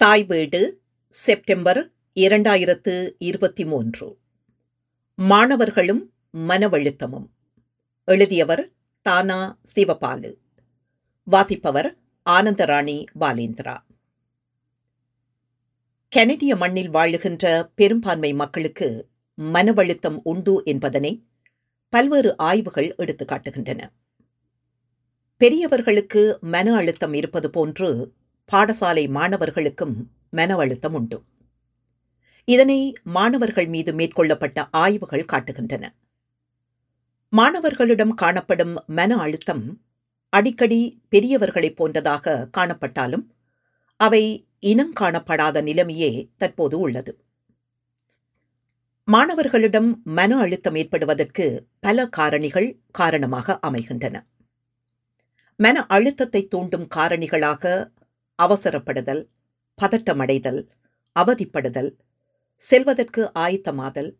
தாய் வீடு செப்டம்பர் இரண்டாயிரத்து இருபத்தி மூன்று மாணவர்களும் மனவழுத்தமும். எழுதியவர் தானா சிவபாலு. வாசிப்பவர் ஆனந்தராணி பாலேந்திரா. கெனடிய மண்ணில் வாழுகின்ற பெரும்பான்மை மக்களுக்கு மனவழுத்தம் உண்டு என்பதனை பல்வேறு ஆய்வுகள் எடுத்துக்காட்டுகின்றன. பெரியவர்களுக்கு மன அழுத்தம் இருப்பது போன்று பாடசாலை மாணவர்களுக்கும் மன அழுத்தம் உண்டு. இதனை மாணவர்கள் மீது மேற்கொள்ளப்பட்ட ஆய்வுகள் காட்டுகின்றன. மாணவர்களிடம் காணப்படும் மன அழுத்தம் அடிக்கடி பெரியவர்களைப் போன்றதாக காணப்பட்டாலும் அவை இனம் காணப்படாத நிலைமையே தற்போது உள்ளது. மாணவர்களிடம் மன அழுத்தம் ஏற்படுவதற்கு பல காரணிகள் காரணமாக அமைகின்றன. மன அழுத்தத்தை தூண்டும் காரணிகளாக அவசரப்படுதல் பதட்டமடைதல் அவதிப்படுதல் செல்வதற்கு ஆயத்தமாதல்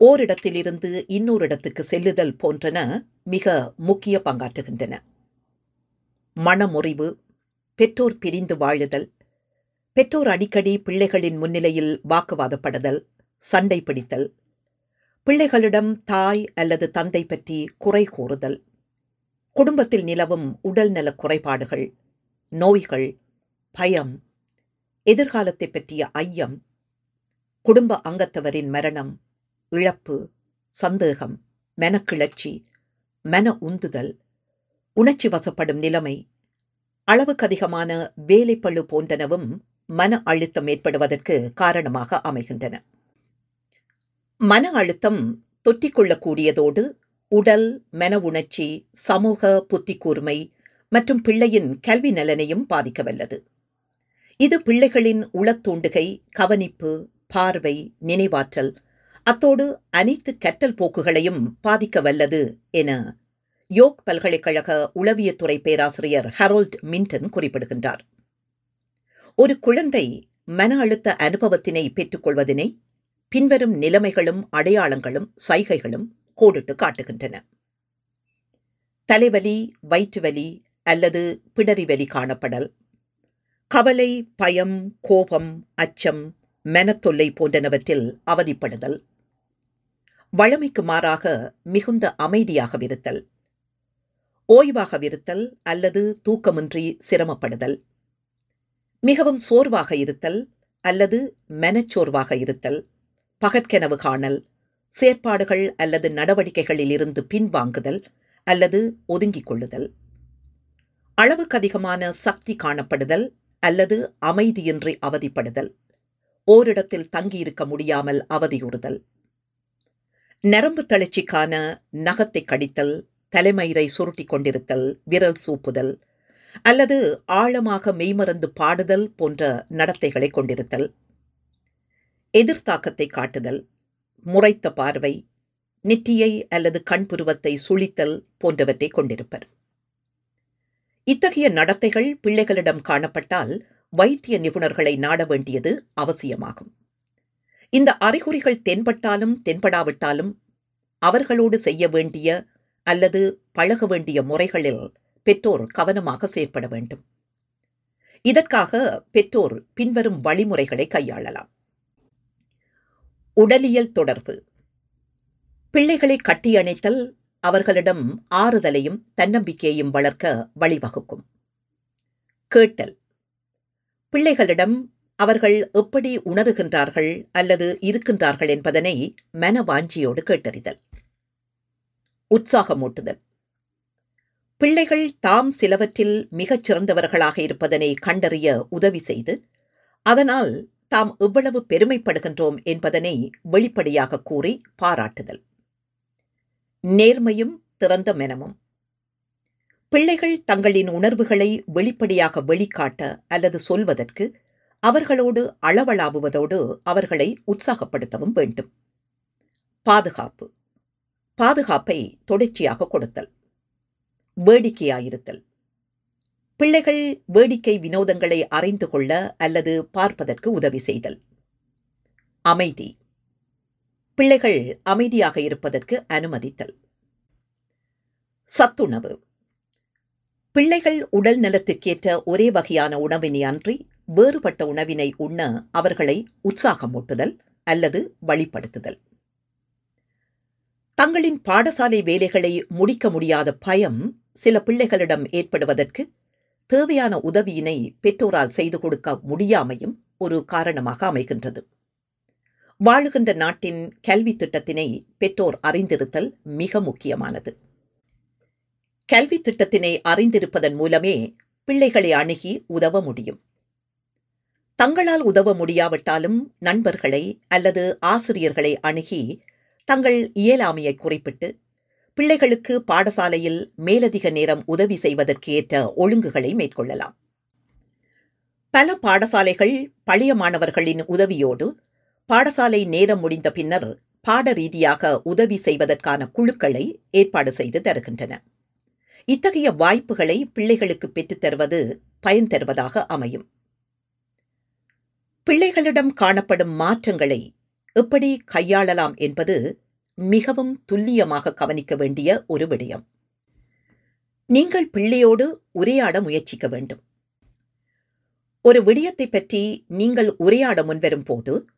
ஓரிடத்திலிருந்து இன்னொரு இடத்துக்கு செல்லுதல் போன்றன மிக முக்கிய பங்காற்றுகின்றன. மனமுறிவு பெற்றோர் பிரிந்து வாழுதல் பெற்றோர் அடிக்கடி பிள்ளைகளின் முன்னிலையில் வாக்குவாதப்படுதல் சண்டை பிடித்தல் பிள்ளைகளிடம் தாய் அல்லது தந்தை பற்றி குறை கூறுதல் குடும்பத்தில் நிலவும் உடல்நல குறைபாடுகள் நோய்கள் பயம் எதிர்காலத்தை பற்றிய ஐயம் குடும்ப அங்கத்தவரின் மரணம் இழப்பு சந்தேகம் மெனக்கிளர்ச்சி மன உந்துதல் உணர்ச்சி வசப்படும் நிலைமை அளவுக்கு அதிகமான வேலைப்பழு போன்றனவும் மன அழுத்தம் ஏற்படுவதற்கு காரணமாக அமைகின்றன. மன அழுத்தம் தொற்றிக்கொள்ளக்கூடியதோடு உடல் மன உணர்ச்சி சமூக புத்தி கூர்மை மற்றும் பிள்ளையின் கல்வி நலனையும் பாதிக்கவல்லது. இது பிள்ளைகளின் உளத்தூண்டுகை கவனிப்பு பார்வை நினைவாற்றல். அத்தோடு அனைத்து கற்றல் போக்குகளையும் பாதிக்க வல்லது என யோக் பல்கலைக்கழக உளவியத்துறை பேராசிரியர் ஹரோல்ட் மின்டன் குறிப்பிடுகின்றார். ஒரு குழந்தை மன அழுத்த அனுபவத்தினை பெற்றுக்கொள்வதனை பின்வரும் நிலைமைகளும் அடையாளங்களும் சைகைகளும் கோடிட்டு காட்டுகின்றன. தலைவலி வயிற்றுவலி அல்லது பிடரிவலி காணப்படல் கவலை பயம் கோபம் அச்சம் மெனத்தொல்லை போன்றனவற்றில் அவதிப்படுதல். வழமைக்கு மாறாக மிகுந்த அமைதியாகவிருத்தல் ஓய்வாகவிருத்தல் அல்லது தூக்கமின்றி சிரமப்படுதல். மிகவும் சோர்வாக இருத்தல் அல்லது மெனச்சோர்வாக இருத்தல். பகற்கெனவு காணல் செயற்பாடுகள் அல்லது நடவடிக்கைகளில் இருந்து பின்வாங்குதல் அல்லது ஒதுங்கிக் கொள்ளுதல். அளவுக்கு அதிகமான சக்தி காணப்படுதல் அல்லது அமைதியின்றி அவதிப்படுதல். ஓரிடத்தில் தங்கியிருக்க முடியாமல் அவதியுறுதல். நரம்பு தளர்ச்சிக்கான நகத்தை கடித்தல் தலைமயிரை சுருட்டி கொண்டிருத்தல் விரல் சூப்புதல் அல்லது ஆழமாக மெய்மறந்து பாடுதல் போன்ற நடத்தைகளை கொண்டிருத்தல். எதிர்த்தாக்கத்தை காட்டுதல் முறைத்த பார்வை நெற்றியை அல்லது கண்புருவத்தை சுழித்தல் போன்றவற்றை கொண்டிருப்பர். இத்தகைய நடத்தைகள் பிள்ளைகளிடம் காணப்பட்டால் வைத்திய நிபுணர்களை நாட வேண்டியது அவசியமாகும். இந்த அறிகுறிகள் தென்பட்டாலும் தென்படாவிட்டாலும் அவர்களோடு செய்ய வேண்டிய அல்லது பழக வேண்டிய முறைகளில் பெற்றோர் கவனமாக செயற்பட வேண்டும். இதற்காக பெற்றோர் பின்வரும் வழிமுறைகளை கையாளலாம். உடலியல் தொடர்பு. பிள்ளைகளை கட்டியணைத்தல் அவர்களிடம் ஆறுதலையும் தன்னம்பிக்கையையும் வளர்க்க வழிவகுக்கும். கேட்டல். பிள்ளைகளிடம் அவர்கள் எப்படி உணருகின்றார்கள் அல்லது இருக்கின்றார்கள் என்பதனை மனவாஞ்சியோடு கேட்டறிதல். உற்சாகமூட்டுதல். பிள்ளைகள் தாம் சிலவற்றில் மிகச் சிறந்தவர்களாக இருப்பதனை கண்டறிய உதவி செய்து அதனால் தாம் எவ்வளவு பெருமைப்படுகின்றோம் என்பதனை வெளிப்படையாக கூறி பாராட்டுதல். நேர்மையும் திறந்த மெனமும். பிள்ளைகள் தங்களின் உணர்வுகளை வெளிப்படையாக வெளிக்காட்ட அல்லது சொல்வதற்கு அவர்களோடு அளவளாவுவதோடு அவர்களை உற்சாகப்படுத்தவும் வேண்டும். பாதுகாப்பு. பாதுகாப்பை தொடர்ச்சியாக கொடுத்தல். வேடிக்கையாயிருத்தல். பிள்ளைகள் வேடிக்கை வினோதங்களை அறிந்து கொள்ள அல்லது பார்ப்பதற்கு உதவி செய்தல். அமைதி. பிள்ளைகள் அமைதியாக இருப்பதற்கு அனுமதித்தல். சத்துணவு. பிள்ளைகள் உடல் நலத்துக்கேற்ற ஒரே வகையான உணவினை அன்றி வேறுபட்ட உணவினை உண்ண அவர்களை உற்சாகமூட்டுதல் அல்லது வழிப்படுத்துதல். தங்களின் பாடசாலை வேலைகளை முடிக்க முடியாத பயம் சில பிள்ளைகளிடம் ஏற்படுவதற்கு தேவையான உதவியினை பெற்றோரால் செய்து கொடுக்க முடியாமையும் ஒரு காரணமாக அமைகின்றது. வாழுகின்ற நாட்டின் கல்வி திட்டத்தினை பெற்றோர் அறிந்திருத்தல் மிக முக்கியமானது. கல்வி திட்டத்தினை அறிந்திருப்பதன் மூலமே பிள்ளைகளை அணுகி உதவ முடியும். தங்களால் உதவ முடியாவிட்டாலும் நண்பர்களை அல்லது ஆசிரியர்களை அணுகி தங்கள் இயலாமையை குறிப்பிட்டு பிள்ளைகளுக்கு பாடசாலையில் மேலதிக நேரம் உதவி செய்வதற்கு ஏற்ற ஒழுங்குகளை மேற்கொள்ளலாம். பல பாடசாலைகள் பழைய மாணவர்களின் உதவியோடு பாடசாலை நேரம் முடிந்த பின்னர் பாட ரீதியாக உதவி செய்வதற்கான குழுக்களை ஏற்பாடு செய்து தருகின்றன. இத்தகைய வாய்ப்புகளை பிள்ளைகளுக்கு பெற்றுத் தருவது பயன் தருவதாக அமையும். பிள்ளைகளிடம் காணப்படும் மாற்றங்களை எப்படி கையாளலாம் என்பது மிகவும் துல்லியமாக கவனிக்க வேண்டிய ஒரு விடயம். நீங்கள் பிள்ளையோடு உரையாட முயற்சிக்க வேண்டும். ஒரு விடயத்தை பற்றி நீங்கள் உரையாட முன்வரும் போது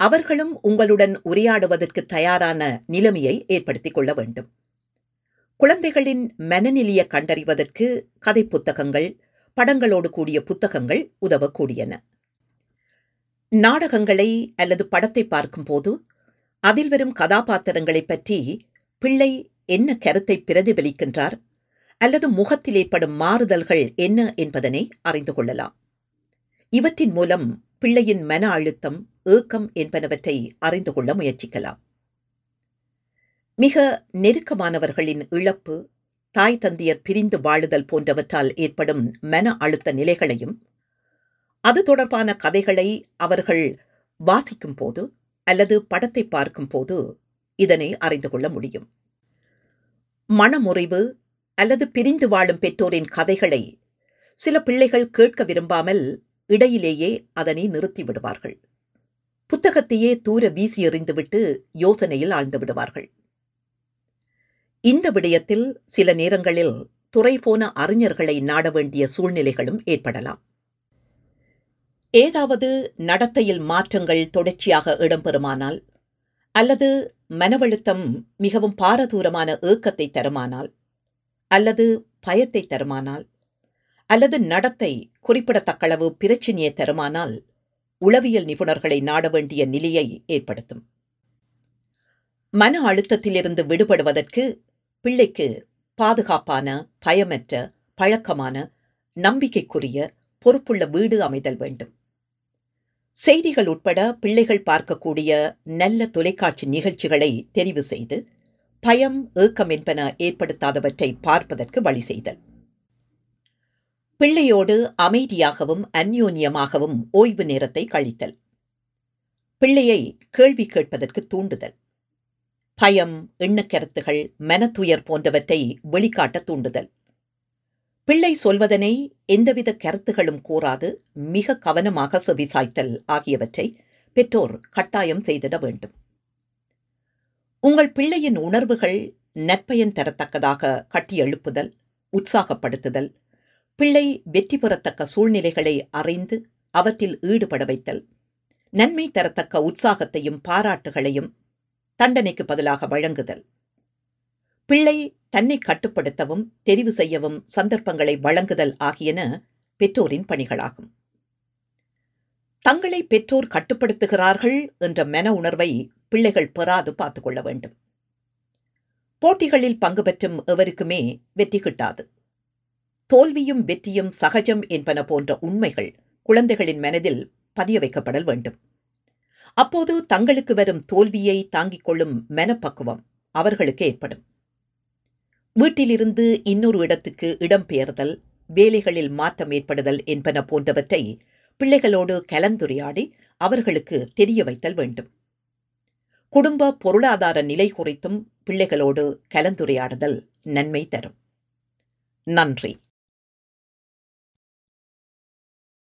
அவர்களும் உங்களுடன் உரையாடுவதற்கு தயாரான நிலைமையை ஏற்படுத்திக் கொள்ள வேண்டும். குழந்தைகளின் மனநிலையை கண்டறிவதற்கு கதை புத்தகங்கள் படங்களோடு கூடிய புத்தகங்கள் உதவக்கூடியன. நாடகங்களை அல்லது படத்தை பார்க்கும்போது அதில் வரும் கதாபாத்திரங்களை பற்றி பிள்ளை என்ன கருத்தை பிரதிபலிக்கின்றார் அல்லது முகத்தில் ஏற்படும் மாறுதல்கள் என்ன என்பதனை அறிந்து கொள்ளலாம். இவற்றின் மூலம் பிள்ளையின் மன அழுத்தம் ஏக்கம் என்பனவற்றை அறிந்து கொள்ள முயற்சிக்கலாம். மிக நெருக்கமானவர்களின் இழப்பு தாய் தந்தையர் பிரிந்து வாழுதல் போன்றவற்றால் ஏற்படும் மன அழுத்த நிலைகளையும் அது தொடர்பான கதைகளை அவர்கள் வாசிக்கும் போது அல்லது படத்தை பார்க்கும் போது இதனை அறிந்து கொள்ள முடியும். மனமுறைவு அல்லது பிரிந்து வாழும் பெற்றோரின் கதைகளை சில பிள்ளைகள் கேட்க விரும்பாமல் இடையிலேயே அதனை நிறுத்தி விடுவார்கள் புத்தகத்தையே தூர வீசி எறிந்துவிட்டு யோசனையில் ஆழ்ந்து விடுவார்கள். இந்த விடயத்தில் சில நேரங்களில் துறை போன அறிஞர்களை நாட வேண்டிய சூழ்நிலைகளும் ஏற்படலாம். ஏதாவது நடத்தையில் மாற்றங்கள் தொடர்ச்சியாக இடம்பெறுமானால் அல்லது மனவழுத்தம் மிகவும் பாரதூரமான ஏக்கத்தை தருமானால் அல்லது பயத்தை தருமானால் அல்லது நடத்தை குறிப்பிடத்தக்களவு பிரச்சினையை தருமானால் உளவியல் நிபுணர்களை நாட வேண்டிய நிலையை ஏற்படுத்தும். மன அழுத்தத்திலிருந்து விடுபடுவதற்கு பிள்ளைக்கு பாதுகாப்பான பயமற்ற பழக்கமான நம்பிக்கைக்குரிய பொறுப்புள்ள வீடு அமைதல் வேண்டும். செய்திகள் உட்பட பிள்ளைகள் பார்க்கக்கூடிய நல்ல தொலைக்காட்சி நிகழ்ச்சிகளை தெரிவு செய்து பயம் ஏக்கம் என்பன ஏற்படுத்தாதவற்றை பார்ப்பதற்கு வழி செய்தல். பிள்ளையோடு அமைதியாகவும் அந்யோன்யமாகவும் ஓய்வு நேரத்தை கழித்தல். பிள்ளையை கேள்வி கேட்பதற்கு தூண்டுதல். பயம் எண்ணக்கருத்துகள் மனத்துயர் போன்றவற்றை வெளிக்காட்ட தூண்டுதல். பிள்ளை சொல்வதனை எந்தவித கருத்துகளும் கூறாது மிக கவனமாக செவிசாய்த்தல் ஆகியவற்றை பெற்றோர் கட்டாயம் செய்திட வேண்டும். உங்கள் பிள்ளையின் உணர்வுகள் நற்பயன் தரத்தக்கதாக கட்டியெழுப்புதல் உற்சாகப்படுத்துதல் பிள்ளை வெற்றி பெறத்தக்க சூழ்நிலைகளை அறிந்து அவற்றில் ஈடுபட வைத்தல் நன்மை தரத்தக்க உற்சாகத்தையும் பாராட்டுகளையும் தண்டனைக்கு பதிலாக வழங்குதல். பிள்ளை தன்னை கட்டுப்படுத்தவும் தெரிவு செய்யவும் சந்தர்ப்பங்களை வழங்குதல் ஆகியன பெற்றோரின் பணிகளாகும். தங்களை பெற்றோர் கட்டுப்படுத்துகிறார்கள் என்ற மன உணர்வை பிள்ளைகள் பெறாது பார்த்துக்கொள்ள வேண்டும். போட்டிகளில் பங்கு பெற்றும் எவருக்குமே வெற்றி கிட்டாது. தோல்வியும் வெற்றியும் சகஜம் என்பன போன்ற உண்மைகள் குழந்தைகளின் மனதில் பதிய வைக்கப்படல் வேண்டும். அப்போது தங்களுக்கு வரும் தோல்வியை தாங்கிக் கொள்ளும் மனப்பக்குவம் அவர்களுக்கு ஏற்படும். வீட்டிலிருந்து இன்னொரு இடத்துக்கு இடம்பெயர்தல் வேலைகளில் மாற்றம் ஏற்படுதல் என்பன போன்றவற்றை பிள்ளைகளோடு கலந்துரையாடி அவர்களுக்கு தெரிய வைத்தல் வேண்டும். குடும்ப பொருளாதார நிலை குறித்தும் பிள்ளைகளோடு கலந்துரையாடுதல் நன்மை தரும். நன்றி.